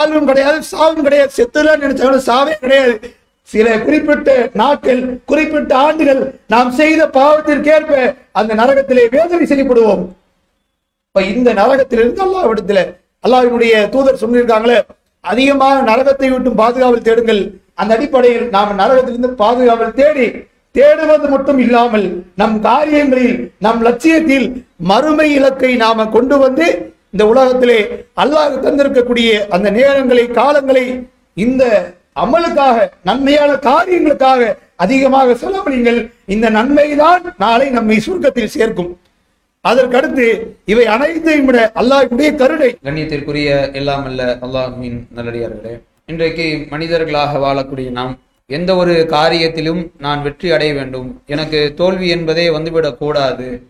வாழ்வும் கிடையாது சாவும் கிடையாது செத்துல நினைச்சாலும் சாவே கிடையாது. சில குறிப்பிட்ட நாட்கள் குறிப்பிட்ட ஆண்டுகள் நாம் செய்த பாவத்திற்கேற்ப அந்த நரகத்திலே வேதனை செய்யப்படுவோம் இப்ப இந்த நரகத்திலிருந்து அல்லாஹ்விடத்துல அல்லாஹ்வினுடைய தூதர் சொல்லியிருக்காங்களே அதிகமாக நரகத்தை விட்டும் பாதுகாவல் தேடுங்கள். அந்த அடிப்படையில் நாம் நரகத்திலிருந்து பாதுகாவல் தேடி தேடுவது மட்டும் இல்லாமல் நம் காரியங்களில் நம் லட்சியத்தில் மறுமை இலக்கை நாம கொண்டு வந்து இந்த உலகத்திலே அல்லாஹ் தந்திருக்கக்கூடிய அந்த நேரங்களை காலங்களை இந்த அமலுக்காக நன்மையான காரியங்களுக்காக அதிகமாக செலவழிங்கள் இந்த நன்மைதான் நாளை நம்மை சுருக்கத்தில் சேர்க்கும். அதற்கடுத்து இவை அனைத்தையும் விட அல்லாஹுடைய கருணை. கண்ணியத்திற்குரிய எல்லாம் அல்ல அல்லாஹின் நல்லடியார்களே. இன்றைக்கு மனிதர்களாக வாழக்கூடிய நாம் எந்த ஒரு காரியத்திலும் நான் வெற்றி அடைய வேண்டும். எனக்கு தோல்வி என்பதே வந்துவிடக் கூடாது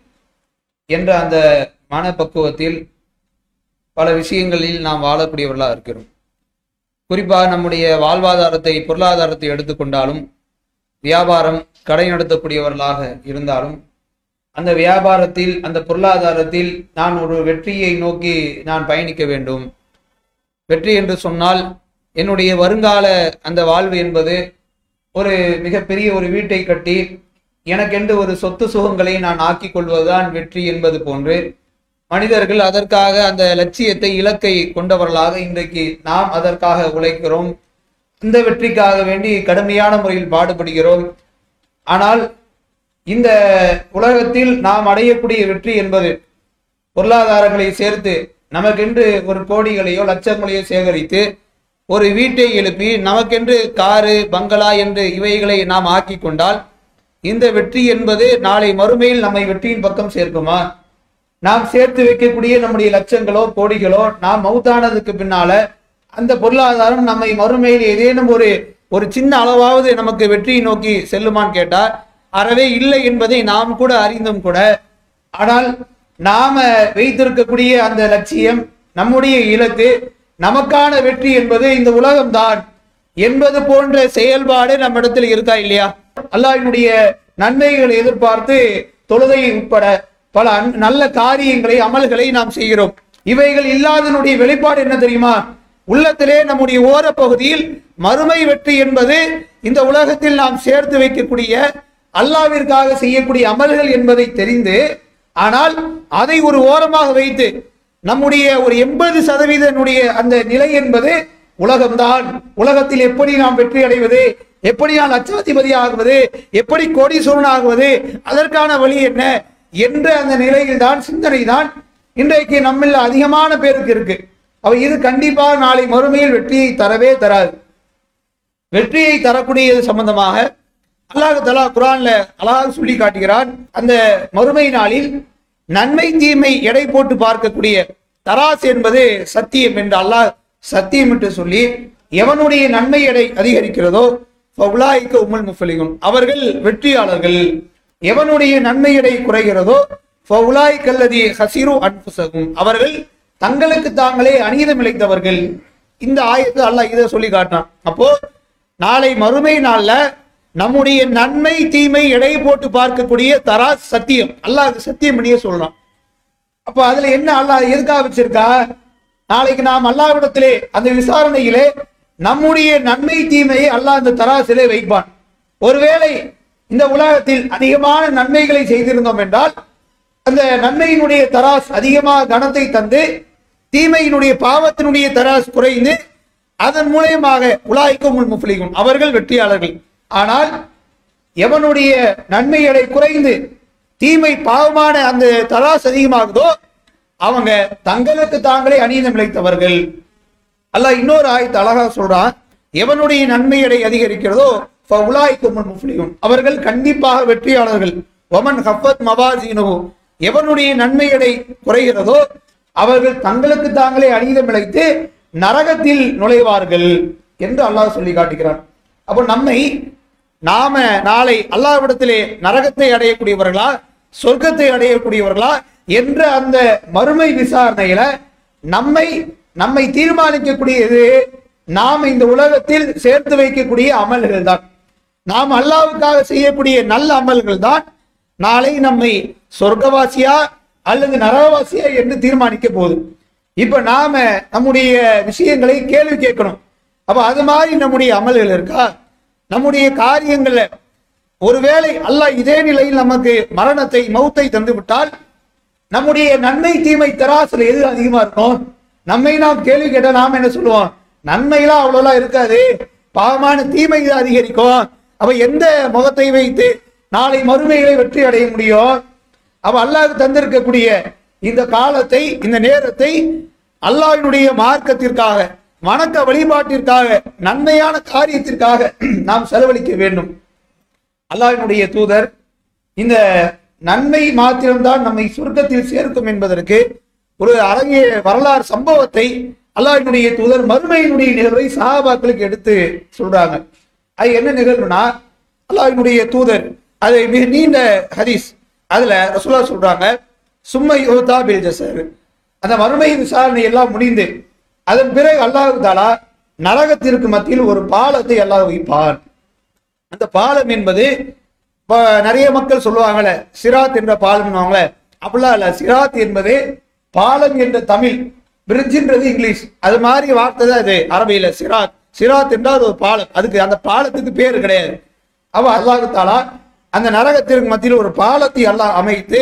என்ற அந்த மனப்பக்குவத்தில் பல விஷயங்களில் நாம் வாழக்கூடியவர்களாக இருக்கிறோம். குறிப்பாக நம்முடைய வாழ்வாதாரத்தை பொருளாதாரத்தை எடுத்துக்கொண்டாலும் வியாபாரம் கடை நடத்தக்கூடியவர்களாக இருந்தாலும் அந்த வியாபாரத்தில் அந்த பொருளாதாரத்தில் நான் ஒரு வெற்றியை நோக்கி நான் பயணிக்க வேண்டும். வெற்றி என்று சொன்னால் என்னுடைய வருங்கால அந்த வாழ்வு என்பது ஒரு மிகப்பெரிய ஒரு வீட்டை கட்டி எனக்கென்று ஒரு சொத்து சுகங்களை நான் ஆக்கிக் கொள்வதுதான் வெற்றி என்பது போன்று மனிதர்கள் அதற்காக அந்த லட்சியத்தை இலக்கை கொண்டவர்களாக இன்றைக்கு நாம் அதற்காக உழைக்கிறோம். இந்த வெற்றிக்காக வேண்டி கடுமையான முறையில் பாடுபடுகிறோம். ஆனால் இந்த உலகத்தில் நாம் அடையக்கூடிய வெற்றி என்பது பொருளாதாரங்களை சேர்த்து நமக்கென்று ஒரு கோடிகளையோ லட்சங்களையோ சேகரித்து ஒரு வீட்டை எழுப்பி நமக்கென்று காரு பங்களா என்று இவைகளை நாம் ஆக்கி கொண்டால் இந்த வெற்றி என்பது நாளை மறுமையில் நம்மை வெற்றியின் பக்கம் சேர்க்குமா? நாம் சேர்த்து வைக்கக்கூடிய நம்முடைய லட்சங்களோ கோடிகளோ நாம் மவுத்தானதுக்கு பின்னால அந்த பொருளாதாரம் நம்மை மறுமையில் ஏதேனும் ஒரு ஒரு சின்ன அளவாவது நமக்கு வெற்றியை நோக்கி செல்லுமான்னு கேட்டால் அறவே இல்லை என்பதை நாம் கூட அறிந்தும் கூட ஆனால் நாம வைத்திருக்கக்கூடிய அந்த லட்சியம் நம்முடைய இலக்கு நமக்கான வெற்றி என்பது இந்த உலகம்தான். என்பது போன்ற செயல்பாடு இடத்துல இருக்கா இல்லையா? அல்லாஹினுடைய நன்மைகளை எதிர்பார்த்து தொழுகை உட்பட பல நல்ல காரியங்களை அமல்களை நாம் செய்கிறோம். இவைகள் இல்லாதனுடைய வெளிப்பாடு என்ன தெரியுமா? உள்ளத்திலே நம்முடைய ஓர பகுதியில் மறுமை வெற்றி என்பது இந்த உலகத்தில் நாம் சேர்த்து வைக்கக்கூடிய அல்லாவிற்காக செய்யக்கூடிய அமல்கள் என்பதை தெரிந்து ஆனால் அதை ஒரு ஓரமாக வைத்து நம்முடைய ஒரு எண்பது சதவீதனுடைய அந்த நிலை என்பது உலகம்தான். உலகத்தில் எப்படி நாம் வெற்றி அடைவது? எப்படி நான் லட்சாதிபதி ஆகுவது எப்படி கோடீஸ்வரன் ஆகுவது அதற்கான வழி என்ன? என்ற அந்த நிலையில் தான் சிந்தனை தான் இன்றைக்கு நம்மில் அதிகமான பேருக்கு இருக்கு. அவ இது கண்டிப்பாக நாளை மறுமையில் வெற்றியை தரவே தராது. வெற்றியை தரக்கூடியது சம்பந்தமாக அல்லாஹ் தலா குரான்ல அழகாக சொல்லி காட்டுகிறான். அந்த மறுமை நாளில் நன்மை தீமை எடை போட்டு பார்க்கக்கூடிய தராசு என்பது சத்தியம் என்று அல்லாஹ் சத்தியம் என்று சொல்லி எவனுடைய நன்மை எடை அதிகரிக்கிறதோ உலாய்க்கு உம்மல் முஃபலிகும் அவர்கள் வெற்றியாளர்கள். எவனுடைய நன்மை எடை குறைகிறதோ ஃபவுலாய் கல்லதி ஹசிரு அன்புசகும் அவர்கள் தங்களுக்கு தாங்களே அநீதம் இழைத்தவர்கள். இந்த ஆயத்தை அல்லாஹ் இதை சொல்லி காட்டினான். அப்போ நாளை மறுமை நாள்ல நம்முடைய நன்மை தீமை எடை போட்டு பார்க்கக்கூடிய தரா சத்தியம். அல்லாஹ் அது சத்தியம் பண்ணியே சொல்லலாம் அப்ப அதுல என்ன அல்லாஹ் எதுக்காக வச்சிருக்கா? நாளைக்கு நாம் அல்லாவிடத்திலே அந்த விசாரணையிலே நம்முடைய நன்மை தீமையை அல்லாஹ் அந்த தராசிலே வைப்பான். ஒருவேளை இந்த உலகத்தில் அதிகமான நன்மைகளை செய்திருந்தோம் என்றால் அந்த நன்மையினுடைய தராஸ் அதிகமாக கனத்தை தந்து தீமையினுடைய பாவத்தினுடைய தராஸ் குறைந்து அதன் மூலயமாக உலாய்க்கும் உள் அவர்கள் வெற்றியாளர்கள். ஆனால் எவனுடைய நன்மை எடை குறைந்து தீமை பாவமான அந்த தராஸ் அதிகமாகுதோ அவங்க தங்களுக்கு தாங்களே அநீதம் இழைத்தவர்கள். அல்ல இன்னொரு ஆயத்து அழகா சொல்றான். எவனுடைய நன்மை எடை அதிகரிக்கிறதோ ஃபஉலாய்க்கும் அவர்கள் கண்டிப்பாக வெற்றியாளர்கள். ஒமன் ஹஃபத் மவாஜினோ எவனுடைய நன்மை எடை குறைகிறதோ அவர்கள் தங்களுக்கு தாங்களே அநீதம் இழைத்து நரகத்தில் நுழைவார்கள் என்று அல்லாஹ் சொல்லி காட்டுகிறான். அப்போ நம்மை நாம நாளை அல்லாஹ்விடத்திலே நரகத்தை அடையக்கூடியவர்களா சொர்க்கத்தை அடையக்கூடியவர்களா என்ற அந்த மறுமை விசாரணையில நம்மை நம்மை தீர்மானிக்கக்கூடியது நாம் இந்த உலகத்தில் சேர்த்து வைக்கக்கூடிய அமல்கள் தான் நாம் அல்லாவுக்காக செய்யக்கூடிய நல்ல அமல்கள் தான் நாளை நம்மை சொர்க்கவாசியா அல்லது நரகவாசியா என்று தீர்மானிக்க போகுது. இப்ப நாம நம்முடைய விஷயங்களை கேள்வி கேட்கணும். அப்ப அது மாதிரி நம்முடைய அமல்கள் இருக்கா? நம்முடைய காரியங்கள்ல ஒருவேளை அல்லாஹ் இதே நிலையில் நமக்கு மரணத்தை மௌத்தை தந்து விட்டால் நம்முடைய நன்மை தீமை தராசுல எது அதிகமா இருக்கும்? நம்மை நாம் கேள்வி கேட்டால் நாம் என்ன சொல்லுவோம்? நன்மைலாம் அவ்வளோலாம் இருக்காது. பாவமான தீமை இது அதிகரிக்கும். அப்ப எந்த முகத்தை வைத்து நாளை மறுமைகளை வெற்றி அடைய முடியும் அப்ப அல்லாஹ் தந்திருக்கக்கூடிய இந்த காலத்தை இந்த நேரத்தை அல்லாஹினுடைய மார்க்கத்திற்காக வணக்க வழிபாட்டிற்காக நன்மையான காரியத்திற்காக நாம் செலவழிக்க வேண்டும். அல்லாஹினுடைய தூதர் இந்த நன்மை மாத்திரம்தான் நம்மை சுருக்கத்தில் சேர்க்கும் என்பதற்கு ஒரு அழகிய வரலாறு சம்பவத்தை அல்லாஹினுடைய தூதர் மறுமையினுடைய நிகழ்வை சாபாக்களுக்கு எடுத்து சொல்றாங்க. அது என்ன நிகழ்வுனா அல்லாஹினுடைய தூதர் அது மிக நீண்ட ஹதீஸ். அதுல ரசூலா சொல்றாங்க சும்மை யோதா பில் ஜசர் அந்த மறுமை விசாரணை எல்லாம் முடிந்து அதன் பிறகு அல்லாஹ் தாலா நரகத்திற்கு மத்தியில் ஒரு பாலத்தை அல்லாஹ் வைப்பார் அந்த பாலம் என்பது நிறைய மக்கள் சொல்லுவாங்கல்ல சிராத் என்ற பாலம்னுவாங்களே அப்படிலாம் இல்ல. சிராத் என்பது பாலம் என்ற தமிழ் பிரிட்ஜின்றது இங்கிலீஷ். அது மாதிரி வார்த்தை தான் அது அரபியில சிராத். சிராத் என்றால் ஒரு பாலம் அதுக்கு அந்த பாலத்துக்கு பேர் கிடையாது. அவ அல்லாஹு தாலா அந்த நரகத்திற்கு மத்தியில் ஒரு பாலத்தை அல்லாஹ் அமைத்து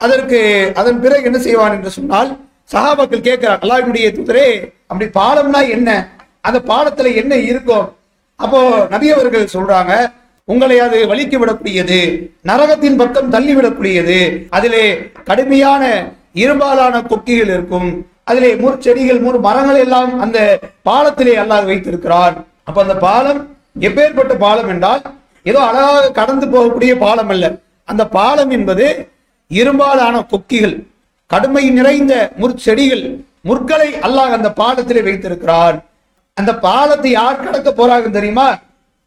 அதற்கு அதன் பிறகு என்ன செய்வான் என்று சொன்னால் சஹாபாக்கள் கேட்கிறார் அல்லாஹினுடைய தூதரே அப்படி பாலம்னா என்ன? அந்த பாலத்துல என்ன இருக்கும் அப்போ நபியவர்கள் சொல்றாங்க உங்களை அது வலிக்கு விடக்கூடியது நரகத்தின் பக்கம் தள்ளிவிடக்கூடியது அதிலே கடுமையான இரும்பாலான கொக்கிகள் இருக்கும் அதிலே முற்செடிகள் முற் மரங்கள் எல்லாம் அந்த பாலத்திலே அல்லாஹ் வைத்திருக்கிறான். அப்ப அந்த பாலம் எப்பேற்பட்ட பாலம் என்றால் ஏதோ அழகாக கடந்து போகக்கூடிய பாலம் அல்ல. அந்த பாலம் என்பது இரும்பாலான கொக்கிகள் கடுமை நிறைந்த முற்செடிகள் முற்களை அல்லாஹ் அந்த பாலத்திலே வைத்திருக்கிறான். அந்த பாலத்தை யார் கடக்க போறாங்க தெரியுமா?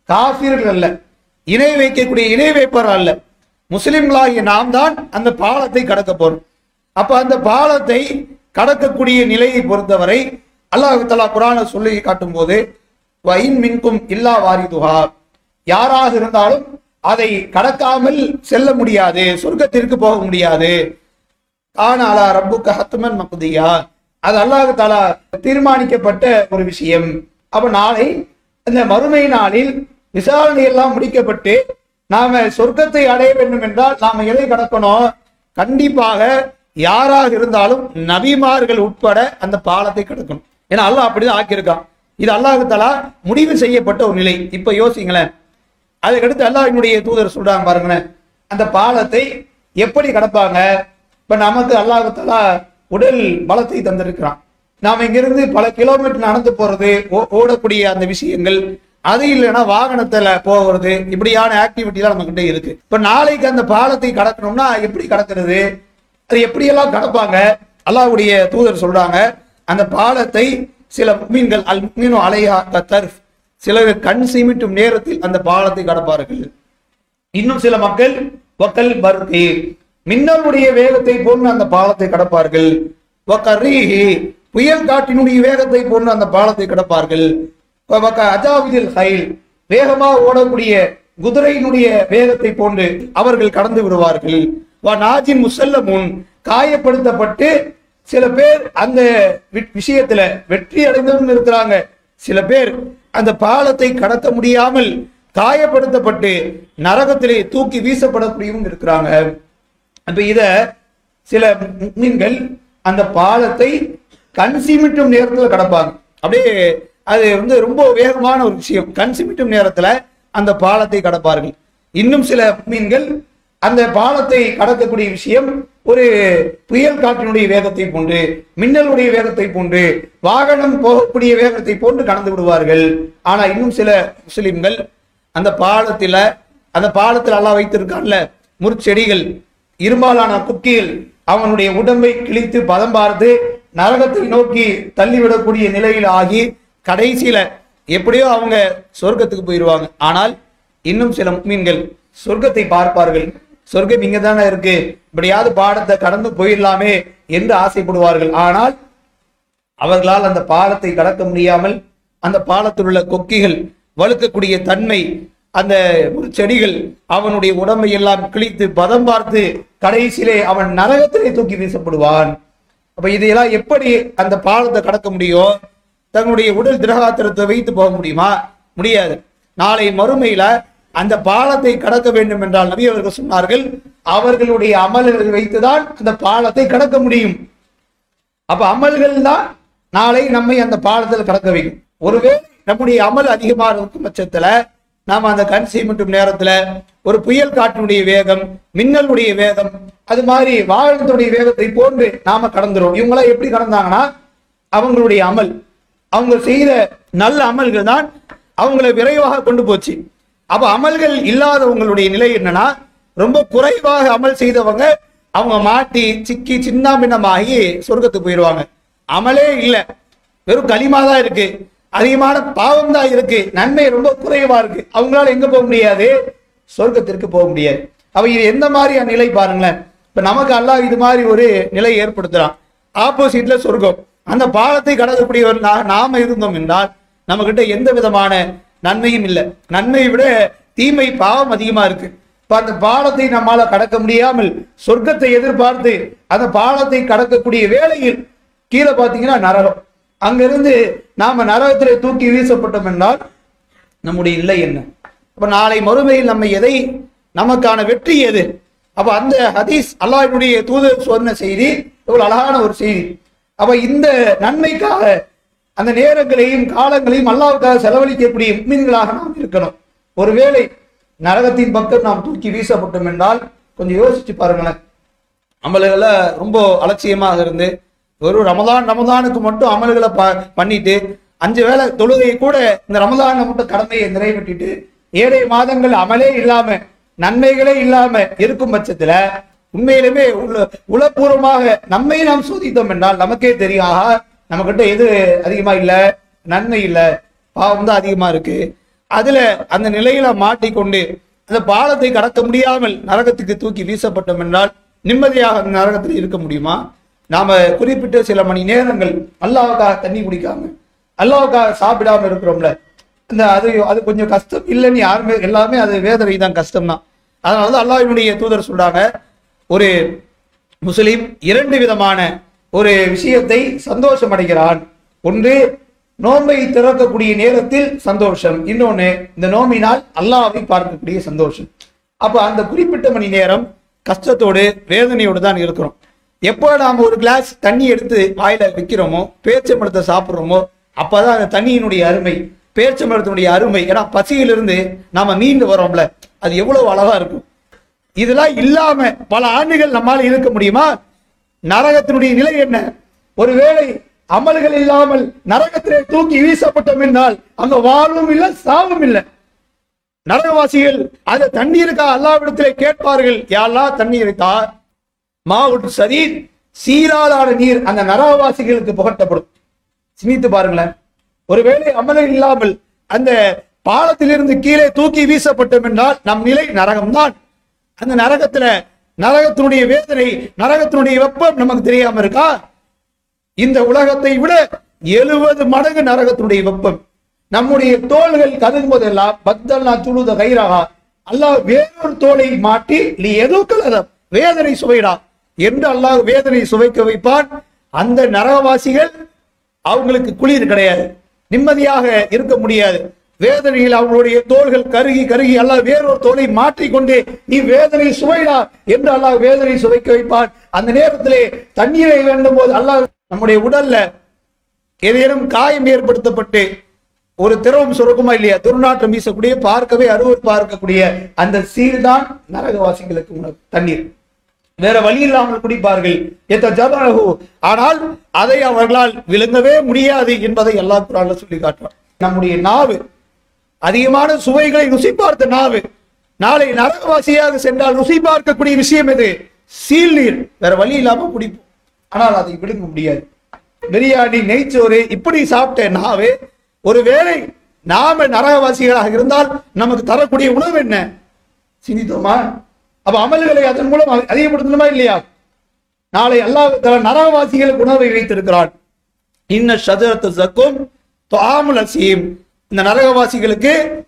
காபிர்கள் அல்ல. இணை வைக்கக்கூடிய இணை வைப்பவர் அல்ல. முஸ்லிம்களாகிய நாம் தான் அந்த பாலத்தை கடக்க போறோம். அப்ப அந்த பாலத்தை கடக்கக்கூடிய நிலையை பொறுத்தவரை அல்லாஹு தலா குரான சொல்லி காட்டும் போது வயின் மின்கும் இல்லா வாரிதுகா யாராக இருந்தாலும் அதை கடக்காமல் செல்ல முடியாது சொர்க்கத்திற்கு போக முடியாது. கானாலா ரப்புக்கு ஹத்துமன் மக்குதியா அது அல்லாஹு தாலா தீர்மானிக்கப்பட்ட ஒரு விஷயம். அப்ப நாளை இந்த மறுமை நாளில் விசாரணை எல்லாம் முடிக்கப்பட்டு நாம சொர்க்கத்தை அடைய வேண்டும் என்றால் நாம எதை கடக்கணும்? கண்டிப்பாக யாராக இருந்தாலும் நபிமார்கள் உட்பட அந்த பாலத்தை கடக்கணும். ஏன்னா அல்லாஹ் அப்படிதான் ஆக்கியிருக்கான். இது அல்லாஹ் முடிவு செய்யப்பட்ட ஒரு நிலை. இப்ப யோசிங்களேன். அதுக்கடுத்து அல்லாஹினுடைய தூதர் சொல்றாங்க பாருங்களேன். அந்த பாலத்தை எப்படி கடப்பாங்க? இப்ப நமக்கு அல்லாஹ் தலா உடல் பலத்தை தந்திருக்கிறான். நாம இங்கிருந்து பல கிலோமீட்டர் நடந்து போறது ஓ- ஓடக்கூடிய அந்த விஷயங்கள் அது இல்லைன்னா வாகனத்துல போகிறது இப்படியான ஆக்டிவிட்டி எல்லாம் நம்ம கிட்ட இருக்கு. இப்ப நாளைக்கு அந்த பாலத்தை கடக்கணும்னா எப்படி கடக்கிறது? அது எப்படியெல்லாம் கடப்பாங்க அல்லாவுடைய தூதர் சொல்றாங்க அந்த பாலத்தை சில மீன்கள் அல் மீனோ அலையா கத்தர் சிலர் கண் சிமிட்டும் நேரத்தில் அந்த பாலத்தை கடப்பார்கள். இன்னும் சில மக்கள் வக்கல் பருத்தி மின்னலுடைய வேகத்தை போன்று அந்த பாலத்தை கடப்பார்கள். வக்கரீஹி புயல் காட்டினுடைய வேகத்தை போன்று அந்த பாலத்தை கடப்பார்கள். வக்க அஜாவிதில் ஹைல் வேகமாக ஓடக்கூடிய குதிரையினுடைய வேகத்தை போன்று அவர்கள் கடந்து விடுவார்கள். நாஜின் முசல்லமுன் காயப்படுத்தப்பட்டு சில பேர் அந்த விஷயத்துல வெற்றி அடைந்தவர்கள் இருக்கிறாங்க சில பேர் அந்த பாலத்தை கடத்த முடியாமல் காயப்படுத்தப்பட்டு நரகத்திலே தூக்கி வீசப்படக்கூடியவங்க இருக்கிறாங்க. அப்ப இத சில மீன்கள் அந்த பாலத்தை கண் சிமிட்டும் நேரத்தில் கடப்பாங்க. அப்படியே அது வந்து ரொம்ப வேகமான ஒரு விஷயம். கண் சிமிட்டும் நேரத்தில் அந்த பாலத்தை கடப்பார்கள். இன்னும் சில மீன்கள் அந்த பாலத்தை கடக்கக்கூடிய விஷயம் ஒரு புயல் காற்றினுடைய வேகத்தை போன்று மின்னலுடைய வேகத்தை போன்று வாகனம் போகக்கூடிய வேகத்தை போன்று கடந்து விடுவார்கள். ஆனா இன்னும் சில முஸ்லிம்கள் அந்த பாலத்தில அந்த பாலத்தில் அல்லா வைத்திருக்கான்ல முற்செடிகள் இரும்பாலான குக்கிகள் அவனுடைய உடம்பை கிழித்து பதம் பார்த்து நரகத்தை நோக்கி தள்ளிவிடக்கூடிய நிலையில் ஆகி கடைசியில எப்படியோ அவங்க சொர்க்கத்துக்கு போயிடுவாங்க ஆனால் இன்னும் சில மீன்கள் சொர்க்கத்தை பார்ப்பார்கள். சொர்க்கம் இங்க தானே இருக்கு. இப்படியாவது பாடத்தை கடந்து போயிடலாமே என்று ஆசைப்படுவார்கள். ஆனால் அவர்களால் அந்த பாலத்தை கடக்க முடியாமல் அந்த பாலத்தில் உள்ள கொக்கிகள் வழுக்கக்கூடிய தன்மை அந்த செடிகள் அவனுடைய உடம்பை எல்லாம் கிழித்து பதம் பார்த்து கடைசியிலே அவன் நரகத்திலே தூக்கி வீசப்படுவான். அப்ப இதையெல்லாம் எப்படி அந்த பாலத்தை கடக்க முடியும்? தங்களுடைய உடல் திரகாத்திரத்தை வைத்து போக முடியுமா? முடியாது. நாளை மறுமையில அந்த பாலத்தை கடக்க வேண்டும் என்றால் நபி அவர்கள் சொன்னார்கள் அவர்களுடைய அமல்களை வைத்துதான் அந்த பாலத்தை கடக்க முடியும். அப்ப அமல்கள் தான் நாளை நம்மை அந்த பாலத்தில் கடக்க வைக்கும். ஒருவேளை நம்முடைய அமல் அதிகமாக இருக்கும் பட்சத்துல நாம அந்த கண் சீமட்டும் நேரத்துல ஒரு புயல் காற்றினுடைய வேகம் மின்னலுடைய வேகம் அது மாதிரி வாகனத்துடைய வேகத்தை போன்று நாம கடந்துரும் இவங்களாம் எப்படி கடந்தாங்கன்னா அவங்களுடைய அமல். அவங்க செய்த நல்ல அமல்கள் தான் அவங்களை விரைவாக கொண்டு போச்சு. அப்ப அமல்கள் இல்லாதவங்களுடைய நிலை என்னன்னா ரொம்ப குறைவாக அமல் செய்தவங்க அவங்க மாட்டி சிக்கி சின்ன பின்னமாகி சொர்க்கத்துக்கு போயிடுவாங்க அமலே இல்லை. வெறும் களிமா தான் இருக்கு. அதிகமான பாவம் தான் இருக்கு. நன்மை ரொம்ப குறைவா இருக்கு. அவங்களால எங்க போக முடியாது? சொர்க்கத்திற்கு போக முடியாது. அவ இது எந்த மாதிரியான நிலை பாருங்களேன். இப்ப நமக்கு அல்லாஹ் இது மாதிரி ஒரு நிலை ஏற்படுத்துறான். ஆப்போசிட்ல சொர்க்கம். அந்த பாலத்தை கடக்கக்கூடிய ஒரு நாம இருந்தோம் என்றால் நம்ம கிட்ட எந்த விதமான நன்மையும் இல்லை. நன்மையை விட தீமை பாவம் அதிகமா இருக்கு. இப்ப அந்த பாலத்தை நம்மால கடக்க முடியாமல் சொர்க்கத்தை எதிர்பார்த்து அந்த பாலத்தை கடக்கக்கூடிய வேளையில் கீழே பார்த்தீங்கன்னா நரகம். அங்கிருந்து நாம நரகத்திலே தூக்கி வீசப்பட்டோம் என்றால் நம்முடைய நிலை என்ன? அப்ப நாளை மறுமையில் நம்ம எதை நமக்கான வெற்றி எது? அப்ப அந்த ஹதீஸ் அல்லாஹினுடைய தூதர் சொன்ன செய்தி இவ்வளவு அழகான ஒரு செய்தி. அப்ப இந்த நன்மைக்காக அந்த நேரங்களையும் காலங்களையும் அல்லாவுக்காக செலவழிக்கக்கூடிய மீன்களாக நாம் இருக்கணும்? ஒருவேளை நரகத்தின் பக்கம் நாம் தூக்கி வீசப்பட்டோம் என்றால் கொஞ்சம் யோசிச்சு பாருங்களேன். அமல்களை ரொம்ப அலட்சியமாக இருந்து ஒரு ரமதான் ரமதானுக்கு மட்டும் அமல்களை ப பண்ணிட்டு அஞ்சு வேளை தொழுகை கூட இந்த ரமதான மட்டும் கடமையை நிறைவேற்றிட்டு ஏழை மாதங்கள் அமலே இல்லாம நன்மைகளே இல்லாம இருக்கும் பட்சத்துல உண்மையிலுமே உள்ள உளப்பூர்வமாக நம்மை நாம் சோதித்தோம் என்றால் நமக்கே தெரியும் நம்மக்கிட்ட எது அதிகமா இல்லை? நன்மை இல்லை. பாவம் தான் அதிகமா இருக்கு. அதுல அந்த நிலையில மாட்டிக்கொண்டு அந்த பாலத்தை கடக்க முடியாமல் நரகத்துக்கு தூக்கி வீசப்பட்டோம் என்றால் நிம்மதியாக அந்த நரகத்தில் இருக்க முடியுமா? நாம குறிப்பிட்ட சில மணி நேரங்கள் அல்லாவுக்காக தண்ணி குடிக்காம அல்லாவுக்காக சாப்பிடாம இருக்கிறோம்ல. இந்த அது அது கொஞ்சம் கஷ்டம் இல்லைன்னு யாருமே எல்லாமே அது வேதனை தான் கஷ்டம் தான். அதனால தான் அல்லாவினுடைய தூதர் சொல்றாங்க ஒரு முஸ்லீம் இரண்டு விதமான ஒரு விஷயத்தை சந்தோஷம் அடைகிறான் ஒன்று நோன்பை திறக்கக்கூடிய நேரத்தில் சந்தோஷம். இன்னொன்னு இந்த நோம்பினால் அல்லாவை பார்க்கக்கூடிய சந்தோஷம். அப்ப அந்த குறிப்பிட்ட மணி நேரம் கஷ்டத்தோடு வேதனையோடு தான் இருக்கிறோம் எப்போ நாம ஒரு கிளாஸ் தண்ணி எடுத்து வாயில வைக்கிறோமோ பேச்சம்பழத்தை சாப்பிடுறோமோ அப்பதான் அந்த தண்ணியினுடைய அருமை பேச்சம்பழத்தினுடைய அருமை. ஏன்னா பசியிலிருந்து நாம மீண்டு வரோம்ல அது எவ்வளவு அழகா இருக்கும். இதெல்லாம் இல்லாம பல ஆண்டுகள் நம்மால இருக்க முடியுமா? நரகத்தினுடைய நிலை என்ன? ஒருவேளை அமல்கள் இல்லாமல் நரகத்திலே தூக்கி வீசப்பட்டோம் என்றால் அங்க வாழ்வும் இல்லை சாவும் இல்லை. நரகவாசிகள் அந்த தண்ணீருக்கா அல்லாவிடத்திலே கேட்பார்கள். யாரா தண்ணீர் தார் மாவுட்டு சரி சீராளான நீர் அந்த நரகவாசிகளுக்கு புகட்டப்படும். சிந்தித்து பாருங்களேன். ஒருவேளை அமலம் இல்லாமல் அந்த பாலத்திலிருந்து கீழே தூக்கி வீசப்பட்டோம் என்றால் நம் நிலை நரகம்தான். அந்த நரகத்துல நரகத்தினுடைய வேதனை நரகத்தினுடைய வெப்பம் நமக்கு தெரியாம இருக்கா? இந்த உலகத்தை விட எழுபது மடங்கு நரகத்தினுடைய வெப்பம். நம்முடைய தோள்கள் கருதும் போதெல்லாம் பக்தல்லா துழுத கைரகா அல்லாஹ் வேறொரு தோலை மாட்டி நீ எதோ கலதம் வேதனை சுவைடா என்று அல்லாஹ் வேதனை சுவைக்க வைப்பான். அந்த நரகவாசிகள் அவங்களுக்கு குளிர் கிடையாது நிம்மதியாக இருக்க முடியாது. வேதனையில் அவங்களுடைய தோள்கள் கருகி கருகி அல்லாஹ் வேறொரு தோலை மாற்றிக்கொண்டு நீ வேதனை சுவைடா என்று அல்லாஹ் வேதனை சுவைக்க வைப்பான். அந்த நேரத்திலே தண்ணீரை வேண்டும் போது அல்லாஹ் நம்முடைய உடல்ல ஏதேனும் காயம் ஏற்படுத்தப்பட்டு ஒரு திரவம் சுரக்குமா இல்லையா? துர்நாற்றம் வீசக்கூடிய பார்க்கவே அருவர் இருக்கக்கூடிய அந்த சீர்தான் நரகவாசிகளுக்கு உணவு தண்ணீர். வேற வழி இல்லாமல் குடிப்பார்கள். எத்த ஜபனகு ஆனால் அதை அவர்களால் விளங்கவே முடியாது என்பதை எல்லா குரான்ல சொல்லி காட்டுறான். நம்முடைய நாவு அதிகமான சுவைகளை ருசி பார்த்த நாவு. நாளை நரகவாசியாக சென்றால் ருசி பார்க்கக்கூடிய விஷயம் எது? சீல் நீர். வேற வழி இல்லாம குடிப்போம். ஆனால் அதை விடுங்க முடியாது. பிரியாணி நெய்ச்சோறு இப்படி சாப்பிட்ட நாவு ஒருவேளை நாம நரகவாசிகளாக இருந்தால் நமக்கு தரக்கூடிய உணவு என்ன? சிந்தித்தோமா? அப்ப அமல்களை அதன் மூலம் அதிகப்படுத்தணுமா இல்லையா? நாளை அல்லாஹ் தர நரகவாசிகளுக்கு உணவை வைத்திருக்கிறான். இன்ன சதுரத்து சக்கும் துஆமுல் அசீம். இந்த நரகவாசிகளுக்கு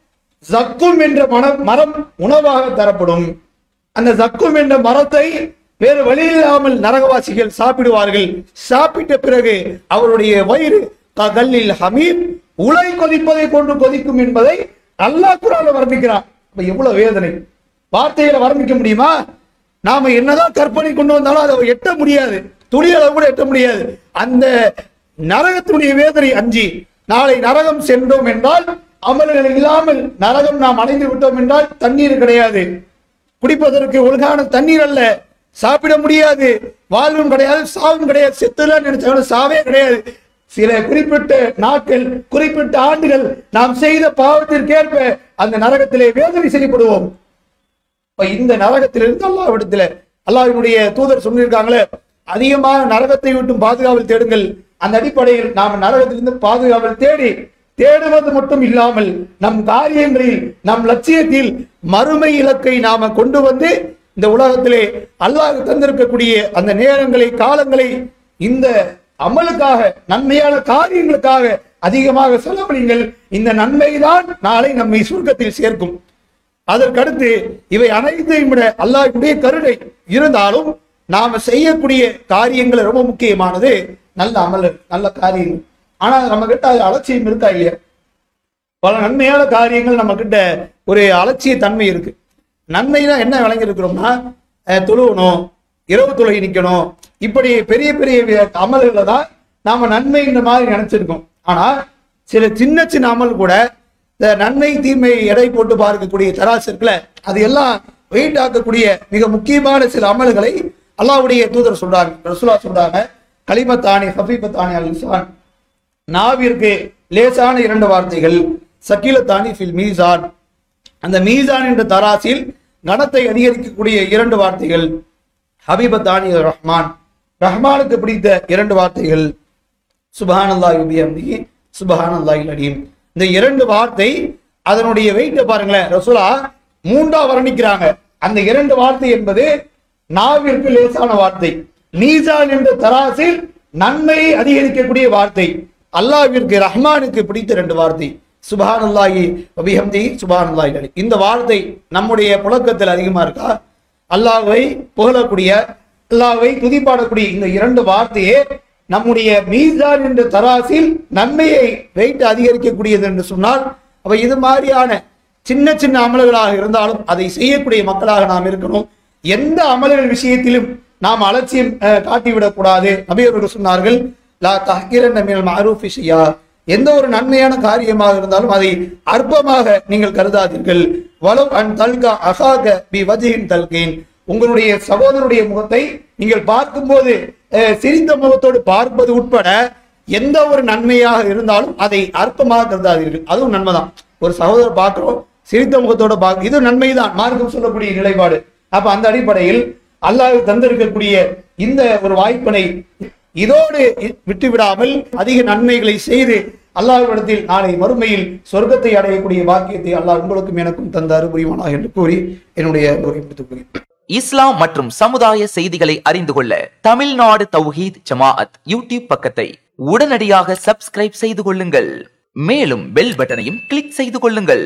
ஜக்கும் என்ற மனம் மரம் உணவாக தரப்படும். அந்த ஜக்கும் என்ற மரத்தை வேறு வழி இல்லாமல் நரகவாசிகள் சாப்பிடுவார்கள். சாப்பிட்ட பிறகு அவருடைய வயிறு க- கல்லில் ஹமீம் உலை கொதிப்பதை கொண்டு கொதிக்கும் என்பதை அல்லா குரால வர்ணிக்கிறான். அப்ப எவ்வளவு வேதனை. வார்த்தையில வர்ணிக்க முடியுமா? நாம என்னதான் கற்பனை கொண்டு வந்தாலும் அதை எட்ட முடியாது. துளியளவு கூட எட்ட முடியாது. அந்த நரகத்தினுடைய வேதனை அஞ்சு நாளை நரகம் சென்றோம் என்றால் அமல்கள் இல்லாமல் நரகம் நாம் அடைந்து விட்டோம் என்றால் தண்ணீர் கிடையாது. குடிப்பதற்கு ஒழுங்கான தண்ணீர் அல்ல. சாப்பிட முடியாது. வாழ்வும் கிடையாது. சாவும் கிடையாது. செத்துலாம் நினைச்சாலும் சாவே கிடையாது. சில குறிப்பிட்ட நாட்கள் குறிப்பிட்ட ஆண்டுகள் நாம் செய்த பாவத்திற்கேற்ப அந்த நரகத்திலே வேதனை செய்யப்படுவோம். இப்ப இந்த நரகத்திலிருந்து அல்லாவிடத்துல அல்லாவினுடைய தூதர் சொல்லியிருக்காங்களே அதிகமாக நரகத்தை விட்டும் பாதுகாவல் தேடுங்கள். அந்த அடிப்படையில் நாம் நரகத்திலிருந்து பாதுகாவல் தேடி தேடுவது மட்டும் இல்லாமல் நம் காரியங்களில் நம் லட்சியத்தில் மறுமை இலக்கை நாம கொண்டு வந்து இந்த உலகத்திலே அல்லாஹ் தந்திருக்கக்கூடிய அந்த நேரங்களை காலங்களை இந்த அமலுக்காக நன்மையான காரியங்களுக்காக அதிகமாக செலவழிங்கள். இந்த நன்மைதான் நாளை நம்மை சுருக்கத்தில் சேர்க்கும். அதற்கடுத்து இவை அனைத்தையும் விட அல்லாஹுடைய கருணை இருந்தாலும் நாம செய்யக்கூடிய காரியங்கள் ரொம்ப முக்கியமானது நல்ல அமல் நல்ல காரியங்கள் ஆனா நம்ம கிட்ட அது அலட்சியம் இருக்கா இல்லையா? பல நன்மையான காரியங்கள் நம்ம கிட்ட ஒரு அலட்சிய தன்மை இருக்கு. நன்மைனா என்ன விளங்கி இருக்கிறோம்னா தொழுவணும் இரவு தொலை நிக்கணும். இப்படி பெரிய பெரிய அமல்களை தான் நாம நன்மை இந்த மாதிரி நினைச்சிருக்கோம். ஆனா சில சின்ன சின்ன அமல் கூட இந்த நன்மை தீமை எடை போட்டு பார்க்கக்கூடிய தராசு இருக்குல்ல அது எல்லாம் வெயிட் ஆக்கக்கூடிய மிக முக்கியமான சில அமல்களை அல்லாவுடைய தூதர் சொல்றாங்க ரசுலா சொல்றாங்க கலிமத்தானி ஹபீபத்தானி அல் இன்சான். நாவிற்கு லேசான இரண்டு வார்த்தைகள் சக்கீலத்தானி ஃபில் மீசான். அந்த மீசான் என்ற தராசில் கணத்தை அதிகரிக்கக்கூடிய இரண்டு வார்த்தைகள் ஹபீபத்தானி ரஹ்மான். ரஹ்மானுக்கு பிடித்த இரண்டு வார்த்தைகள் சுபஹானல்லாஹி பிஹம்திஹி அல்லா அலீம். இந்த இரண்டு வார்த்தை அதனுடைய வெயிட்டை பாருங்களேன் ரசூலா மூன்றா வர்ணிக்கிறாங்க. அந்த இரண்டு வார்த்தை என்பது நாவிற்கு லேசான வார்த்தை. மீசான் என்ற தராசில் நன்மையை அதிகரிக்கக்கூடிய வார்த்தை. அல்லாவிற்கு ரஹ்மானுக்கு பிடித்த ரெண்டு வார்த்தை. சுபஹானல்லாஹி அபிஹம்தி சுபஹானல்லாஹி அலி இந்த வார்த்தை நம்முடைய புழக்கத்தில் அதிகமா இருக்கா? அல்லாவை புகழக்கூடிய அல்லாவை துதிப்பாடக்கூடிய இந்த இரண்டு வார்த்தையே நம்முடைய மீசான் என்ற தராசில் நன்மையை வெயிட் அதிகரிக்கக்கூடியது என்று சொன்னால் அப்ப இது மாதிரியான சின்ன சின்ன அமல்களாக இருந்தாலும் அதை செய்யக்கூடிய மக்களாக நாம் இருக்கணும். எந்த அமல்கள் விஷயத்திலும் நாம் அலட்சியம் அஹ், காட்டிவிடக் சொன்னார்கள் லா தஹிரன் மினல் எந்த ஒரு நன்மையான காரியமாக இருந்தாலும் அதை அற்பமாக நீங்கள் கருதாதீர்கள். வலவ் அன் தல்கா அசாக பி வஜின் தல்கேன். உங்களுடைய சகோதரருடைய முகத்தை நீங்கள் பார்க்கும்போது அஹ், சிரித்த முகத்தோடு பார்ப்பது உட்பட எந்த ஒரு நன்மையாக இருந்தாலும் அதை அற்பமாக கருதாதீர்கள். அதுவும் நன்மைதான். ஒரு சகோதரர் பார்க்கிறோம் சிரித்த முகத்தோட பார்க்க இது நன்மைதான். மார்க்கம் சொல்லக்கூடிய நிலைப்பாடு. அப்ப அந்த அடிப்படையில் அல்லாஹ் தந்திருக்கக்கூடிய இந்த ஒரு வாய்ப்பினை இதோடு விட்டுவிடாமல் அதிக நன்மைகளை செய்து அல்லாஹ்விடத்தில் நாளை மறுமையில் சொர்க்கத்தை அடையக்கூடிய பாக்கியத்தை அல்லாஹ் உங்களுக்கும் எனக்கும் தந்தாரு அருபுரிவானாக என்று கூறி என்னுடைய முடித்துக் இஸ்லாம் மற்றும் சமுதாய செய்திகளை அறிந்து கொள்ள தமிழ்நாடு தௌஹீத் ஜமாஅத் யூடியூப் பக்கத்தை உடனடியாக சப்ஸ்கிரைப் செய்து கொள்ளுங்கள். மேலும் பெல் பட்டனையும் கிளிக் செய்து கொள்ளுங்கள்.